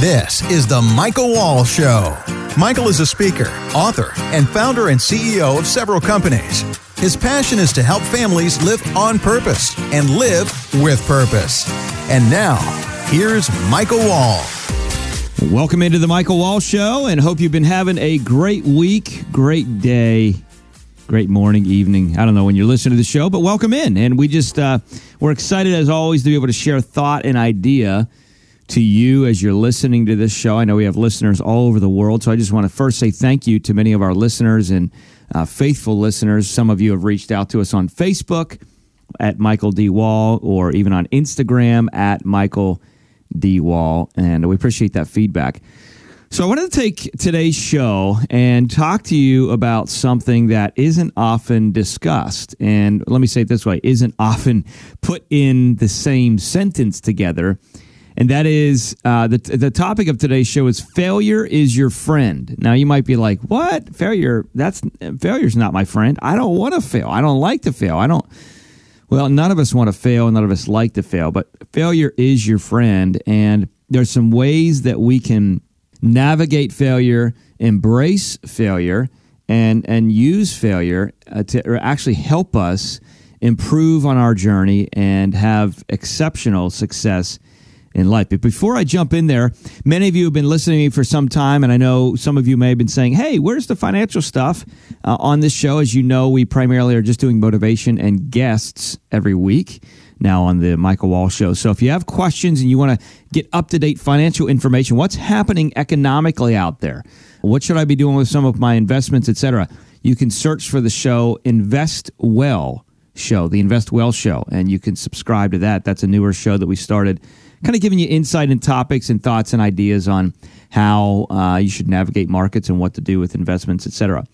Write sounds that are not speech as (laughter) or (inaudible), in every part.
This is The Michael Wall Show. Michael is a speaker, author, and founder and CEO of several companies. His passion is to help families live on purpose and live with purpose. And now, here's Michael Wall. Welcome into the Michael Wall Show and hope you've been having a great week, great day, great morning, evening. I don't know when you're listening to the show, but welcome in. And we just, uh, we're excited as always to be able to share thought and idea to you as you're listening to this show. I know we have listeners all over the world, so I just want to first say thank you to many of our listeners and uh, faithful listeners. Some of you have reached out to us on Facebook at Michael D. Wall or even on Instagram at Michael D. Wall, and we appreciate that feedback. So, I wanted to take today's show and talk to you about something that isn't often discussed. And let me say it this way isn't often put in the same sentence together and that is uh, the the topic of today's show is failure is your friend. Now you might be like, "What failure? That's failure's not my friend. I don't want to fail. I don't like to fail. I don't." Well, none of us want to fail, none of us like to fail. But failure is your friend, and there's some ways that we can navigate failure, embrace failure, and and use failure uh, to actually help us improve on our journey and have exceptional success in life. But before I jump in there, many of you have been listening to me for some time, and I know some of you may have been saying, hey, where's the financial stuff uh, on this show? As you know, we primarily are just doing motivation and guests every week now on the Michael Wall Show. So if you have questions and you want to get up to date financial information, what's happening economically out there? What should I be doing with some of my investments, etc.? You can search for the show Invest Well Show, the Invest Well Show, and you can subscribe to that. That's a newer show that we started kind of giving you insight and topics and thoughts and ideas on how uh, you should navigate markets and what to do with investments, etc.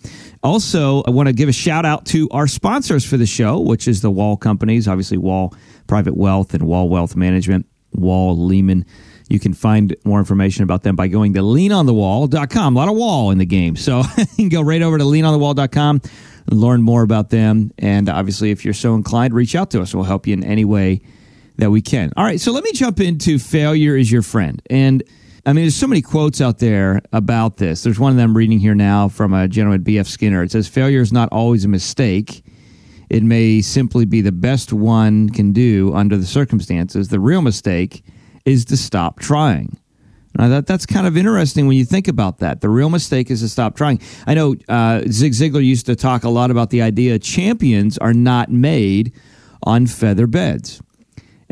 Also, I want to give a shout out to our sponsors for the show, which is the Wall companies, obviously Wall Private Wealth and Wall Wealth Management, Wall Lehman. You can find more information about them by going to leanonthewall.com. A lot of wall in the game. So (laughs) you can go right over to leanonthewall.com and learn more about them. And obviously, if you're so inclined, reach out to us. We'll help you in any way that we can. All right, so let me jump into failure is your friend. And I mean, there's so many quotes out there about this. There's one of them reading here now from a gentleman, B.F. Skinner. It says, Failure is not always a mistake. It may simply be the best one can do under the circumstances. The real mistake is to stop trying. Now that that's kind of interesting when you think about that. The real mistake is to stop trying. I know uh, Zig Ziglar used to talk a lot about the idea champions are not made on feather beds.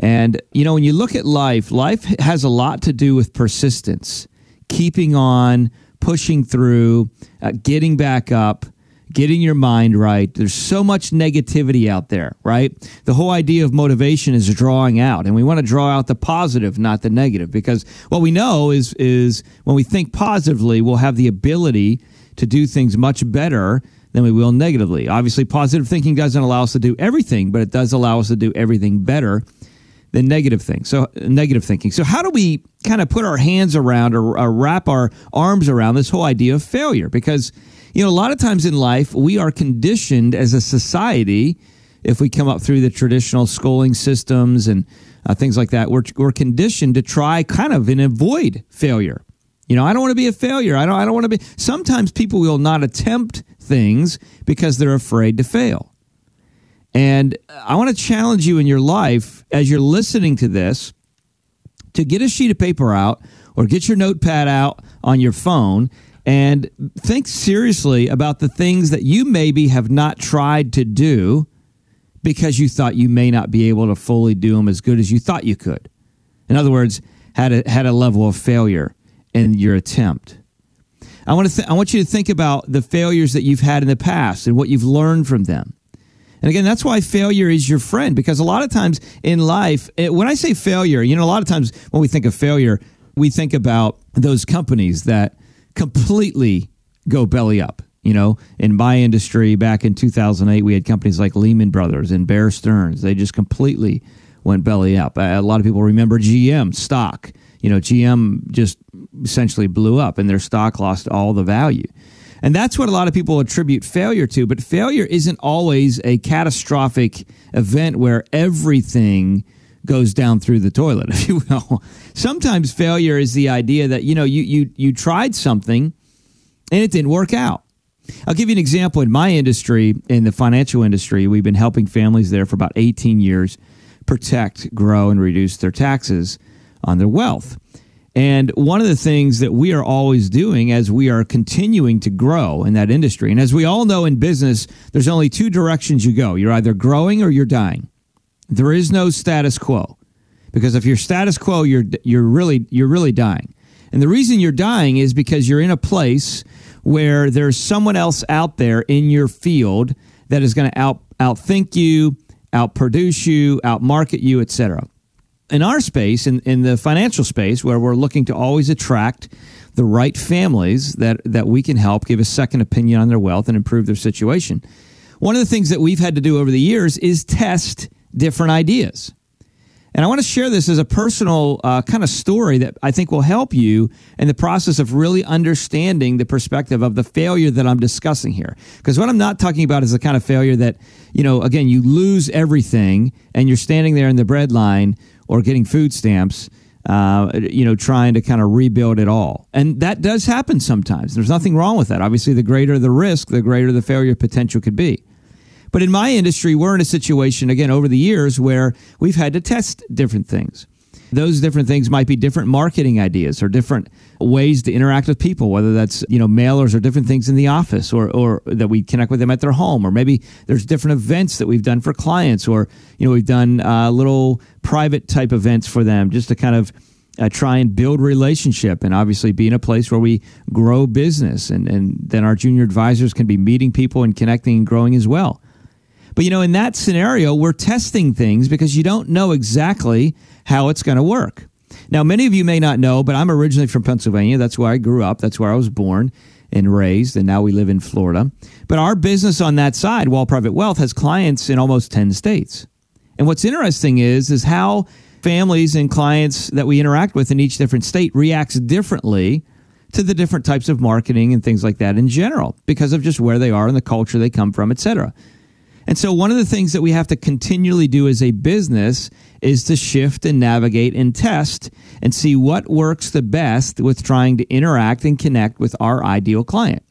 And, you know, when you look at life, life has a lot to do with persistence, keeping on, pushing through, uh, getting back up, getting your mind right. There's so much negativity out there, right? The whole idea of motivation is drawing out, and we want to draw out the positive, not the negative, because what we know is is when we think positively, we'll have the ability to do things much better than we will negatively. Obviously, positive thinking doesn't allow us to do everything, but it does allow us to do everything better than negative things. So negative thinking. So how do we kind of put our hands around or, or, wrap our arms around this whole idea of failure? Because you know a lot of times in life we are conditioned as a society. If we come up through the traditional schooling systems and uh, things like that, we're, we're conditioned to try kind of and avoid failure. You know, I don't want to be a failure. I don't. I don't want to be. Sometimes people will not attempt things because they're afraid to fail. And I want to challenge you in your life as you're listening to this to get a sheet of paper out or get your notepad out on your phone and think seriously about the things that you maybe have not tried to do because you thought you may not be able to fully do them as good as you thought you could. In other words, had a, had a level of failure in your attempt. I want to th- I want you to think about the failures that you've had in the past and what you've learned from them. And again, that's why failure is your friend because a lot of times in life, it, when I say failure, you know, a lot of times when we think of failure, we think about those companies that completely go belly up. You know, in my industry back in 2008, we had companies like Lehman Brothers and Bear Stearns. They just completely went belly up. A lot of people remember GM stock. You know, GM just essentially blew up and their stock lost all the value. And that's what a lot of people attribute failure to. But failure isn't always a catastrophic event where everything goes down through the toilet, (laughs) if you will. Sometimes failure is the idea that, you know, you, you, you tried something and it didn't work out. I'll give you an example. In my industry, in the financial industry, we've been helping families there for about 18 years protect, grow, and reduce their taxes on their wealth. And one of the things that we are always doing as we are continuing to grow in that industry, and as we all know in business, there's only two directions you go you're either growing or you're dying. There is no status quo. Because if you're status quo, you're, you're, really, you're really dying. And the reason you're dying is because you're in a place where there's someone else out there in your field that is going to out outthink you, outproduce you, outmarket you, etc. In our space, in, in the financial space, where we're looking to always attract the right families that, that we can help give a second opinion on their wealth and improve their situation. One of the things that we've had to do over the years is test different ideas. And I want to share this as a personal uh, kind of story that I think will help you in the process of really understanding the perspective of the failure that I'm discussing here. Because what I'm not talking about is the kind of failure that, you know, again, you lose everything and you're standing there in the bread line or getting food stamps, uh, you know, trying to kind of rebuild it all. And that does happen sometimes. There's nothing wrong with that. Obviously, the greater the risk, the greater the failure potential could be. But in my industry, we're in a situation, again, over the years where we've had to test different things. Those different things might be different marketing ideas or different ways to interact with people, whether that's, you know, mailers or different things in the office or, or that we connect with them at their home. Or maybe there's different events that we've done for clients or, you know, we've done uh, little private type events for them just to kind of uh, try and build relationship and obviously be in a place where we grow business and, and then our junior advisors can be meeting people and connecting and growing as well. But, you know, in that scenario, we're testing things because you don't know exactly how it's going to work. Now, many of you may not know, but I'm originally from Pennsylvania. That's where I grew up. That's where I was born and raised, and now we live in Florida. But our business on that side, Wall Private Wealth, has clients in almost 10 states. And what's interesting is, is how families and clients that we interact with in each different state reacts differently to the different types of marketing and things like that in general because of just where they are and the culture they come from, et cetera. And so, one of the things that we have to continually do as a business is to shift and navigate and test and see what works the best with trying to interact and connect with our ideal client.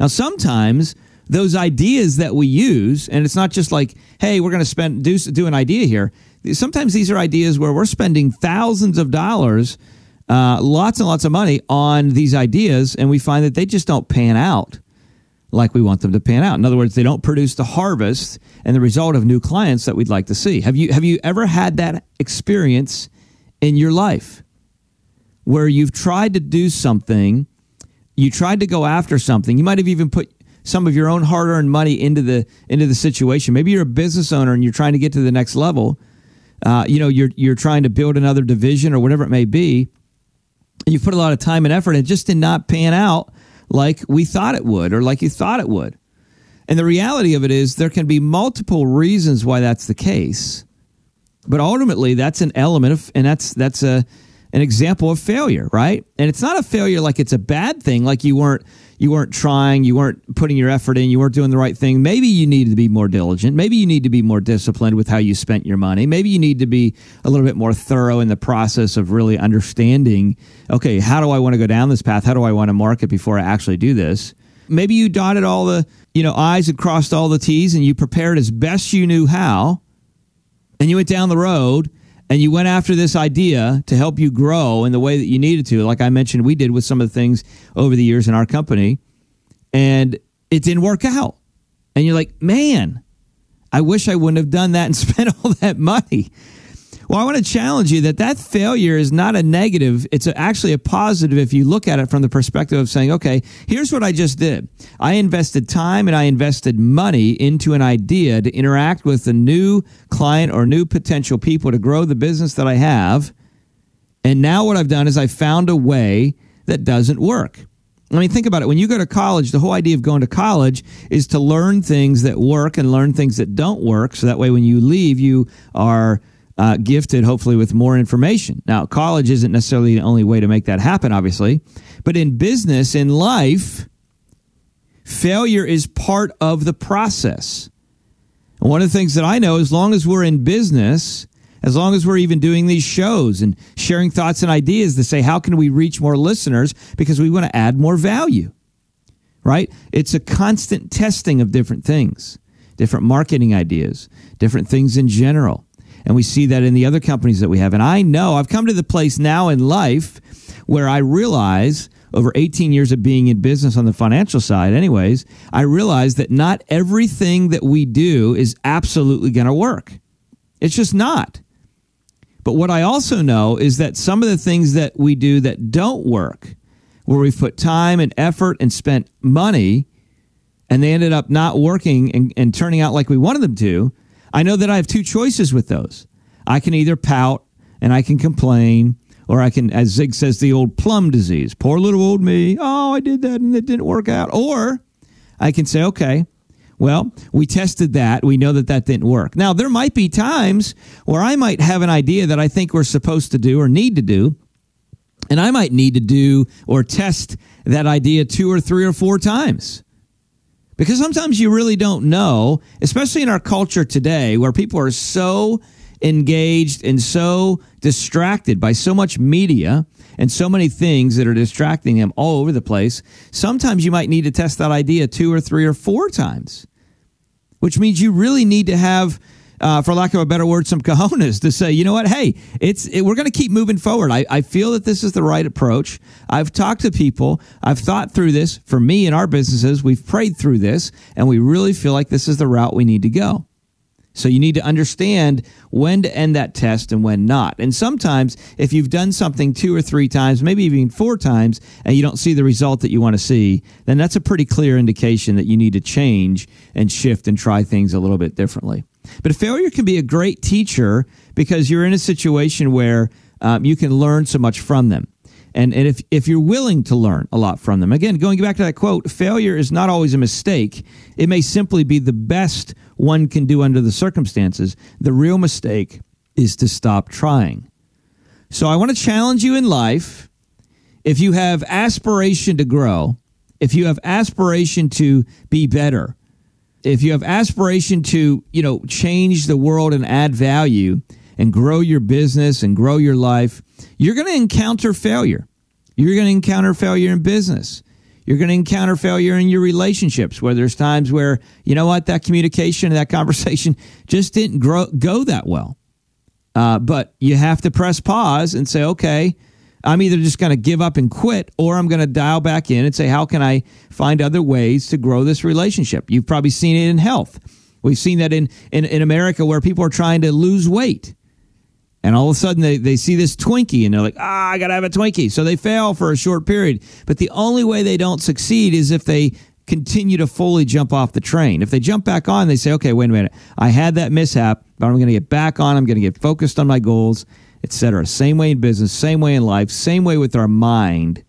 Now, sometimes those ideas that we use, and it's not just like, hey, we're going to spend do, do an idea here. Sometimes these are ideas where we're spending thousands of dollars, uh, lots and lots of money on these ideas, and we find that they just don't pan out like we want them to pan out. In other words, they don't produce the harvest and the result of new clients that we'd like to see. Have you have you ever had that experience in your life where you've tried to do something, you tried to go after something, you might have even put some of your own hard-earned money into the into the situation. Maybe you're a business owner and you're trying to get to the next level. Uh, you know, you're you're trying to build another division or whatever it may be. You've put a lot of time and effort, and it just did not pan out like we thought it would or like you thought it would. And the reality of it is there can be multiple reasons why that's the case. But ultimately that's an element of and that's that's a an example of failure, right? And it's not a failure like it's a bad thing like you weren't you weren't trying, you weren't putting your effort in, you weren't doing the right thing. Maybe you needed to be more diligent. Maybe you need to be more disciplined with how you spent your money. Maybe you need to be a little bit more thorough in the process of really understanding, okay, how do I want to go down this path? How do I want to market before I actually do this? Maybe you dotted all the, you know, I's and crossed all the T's and you prepared as best you knew how. And you went down the road and you went after this idea to help you grow in the way that you needed to, like I mentioned, we did with some of the things over the years in our company, and it didn't work out. And you're like, man, I wish I wouldn't have done that and (laughs) spent all that money. Well, I want to challenge you that that failure is not a negative. It's actually a positive if you look at it from the perspective of saying, okay, here's what I just did. I invested time and I invested money into an idea to interact with a new client or new potential people to grow the business that I have. And now what I've done is I found a way that doesn't work. I mean, think about it. When you go to college, the whole idea of going to college is to learn things that work and learn things that don't work. So that way, when you leave, you are uh, gifted, hopefully, with more information. Now, college isn't necessarily the only way to make that happen, obviously, but in business, in life, failure is part of the process. And one of the things that I know, as long as we're in business, as long as we're even doing these shows and sharing thoughts and ideas to say, how can we reach more listeners? Because we want to add more value, right? It's a constant testing of different things, different marketing ideas, different things in general. And we see that in the other companies that we have. And I know I've come to the place now in life where I realize over 18 years of being in business on the financial side, anyways, I realize that not everything that we do is absolutely going to work. It's just not. But what I also know is that some of the things that we do that don't work, where we've put time and effort and spent money, and they ended up not working and, and turning out like we wanted them to, I know that I have two choices with those. I can either pout and I can complain or I can, as Zig says, the old PLOM disease. Poor little old me. Oh, I did that and it didn't work out. Or I can say, okay, well, we tested that. We know that that didn't work. Now, there might be times where I might have an idea that I think we're supposed to do or need to do. And I might need to do or test that idea two or three or four times. Because sometimes you really don't know, especially in our culture today where people are so engaged and so distracted by so much media and so many things that are distracting them all over the place. Sometimes you might need to test that idea two or three or four times, which means you really need to have. Uh, for lack of a better word, some cojones to say, you know what? Hey, it's it, we're going to keep moving forward. I, I feel that this is the right approach. I've talked to people. I've thought through this. For me and our businesses, we've prayed through this, and we really feel like this is the route we need to go. So you need to understand when to end that test and when not. And sometimes if you've done something two or three times, maybe even four times, and you don't see the result that you want to see, then that's a pretty clear indication that you need to change and shift and try things a little bit differently. But failure can be a great teacher because you're in a situation where um, you can learn so much from them. And, and if, if you're willing to learn a lot from them, again, going back to that quote, failure is not always a mistake. It may simply be the best one can do under the circumstances. The real mistake is to stop trying. So I want to challenge you in life. If you have aspiration to grow, if you have aspiration to be better, if you have aspiration to, you know, change the world and add value and grow your business and grow your life, you're going to encounter failure. You're going to encounter failure in business. You're going to encounter failure in your relationships where there's times where, you know what, that communication that (laughs) conversation just didn't grow, go that well. Uh, but you have to press pause and say, okay, I'm either just going to give up and quit or I'm going to dial back in and say, how can I find other ways to grow this relationship? You've probably seen it in health. We've seen that in, in, in America where people are trying to lose weight and all of a sudden they, they see this Twinkie and they're like, ah, I got to have a Twinkie. So they fail for a short period. But the only way they don't succeed is if they continue to fully jump off the train. If they jump back on, they say, okay, wait a minute. I had that mishap, but I'm going to get back on. I'm going to get focused on my goals, etc. Same way in business, same way in life, same way with our mind.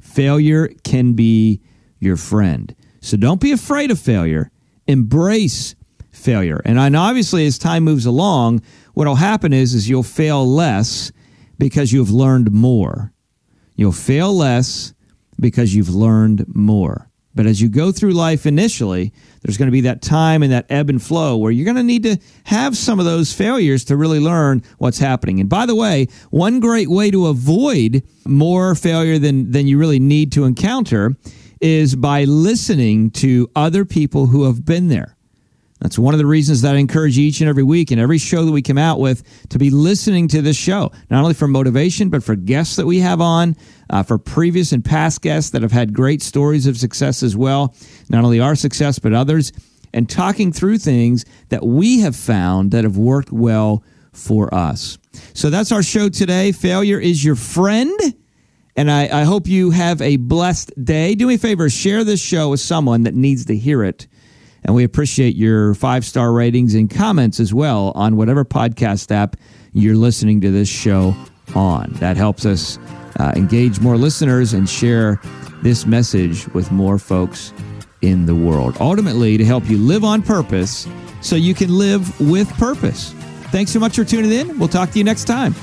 Failure can be your friend. So don't be afraid of failure. Embrace failure. And, and obviously, as time moves along, what'll happen is is you'll fail less because you've learned more. You'll fail less because you've learned more. But as you go through life initially, there's going to be that time and that ebb and flow where you're going to need to have some of those failures to really learn what's happening. And by the way, one great way to avoid more failure than, than you really need to encounter is by listening to other people who have been there. That's one of the reasons that I encourage each and every week and every show that we come out with to be listening to this show, not only for motivation, but for guests that we have on, uh, for previous and past guests that have had great stories of success as well, not only our success, but others, and talking through things that we have found that have worked well for us. So that's our show today. Failure is your friend. And I, I hope you have a blessed day. Do me a favor, share this show with someone that needs to hear it. And we appreciate your five star ratings and comments as well on whatever podcast app you're listening to this show on. That helps us uh, engage more listeners and share this message with more folks in the world. Ultimately, to help you live on purpose so you can live with purpose. Thanks so much for tuning in. We'll talk to you next time.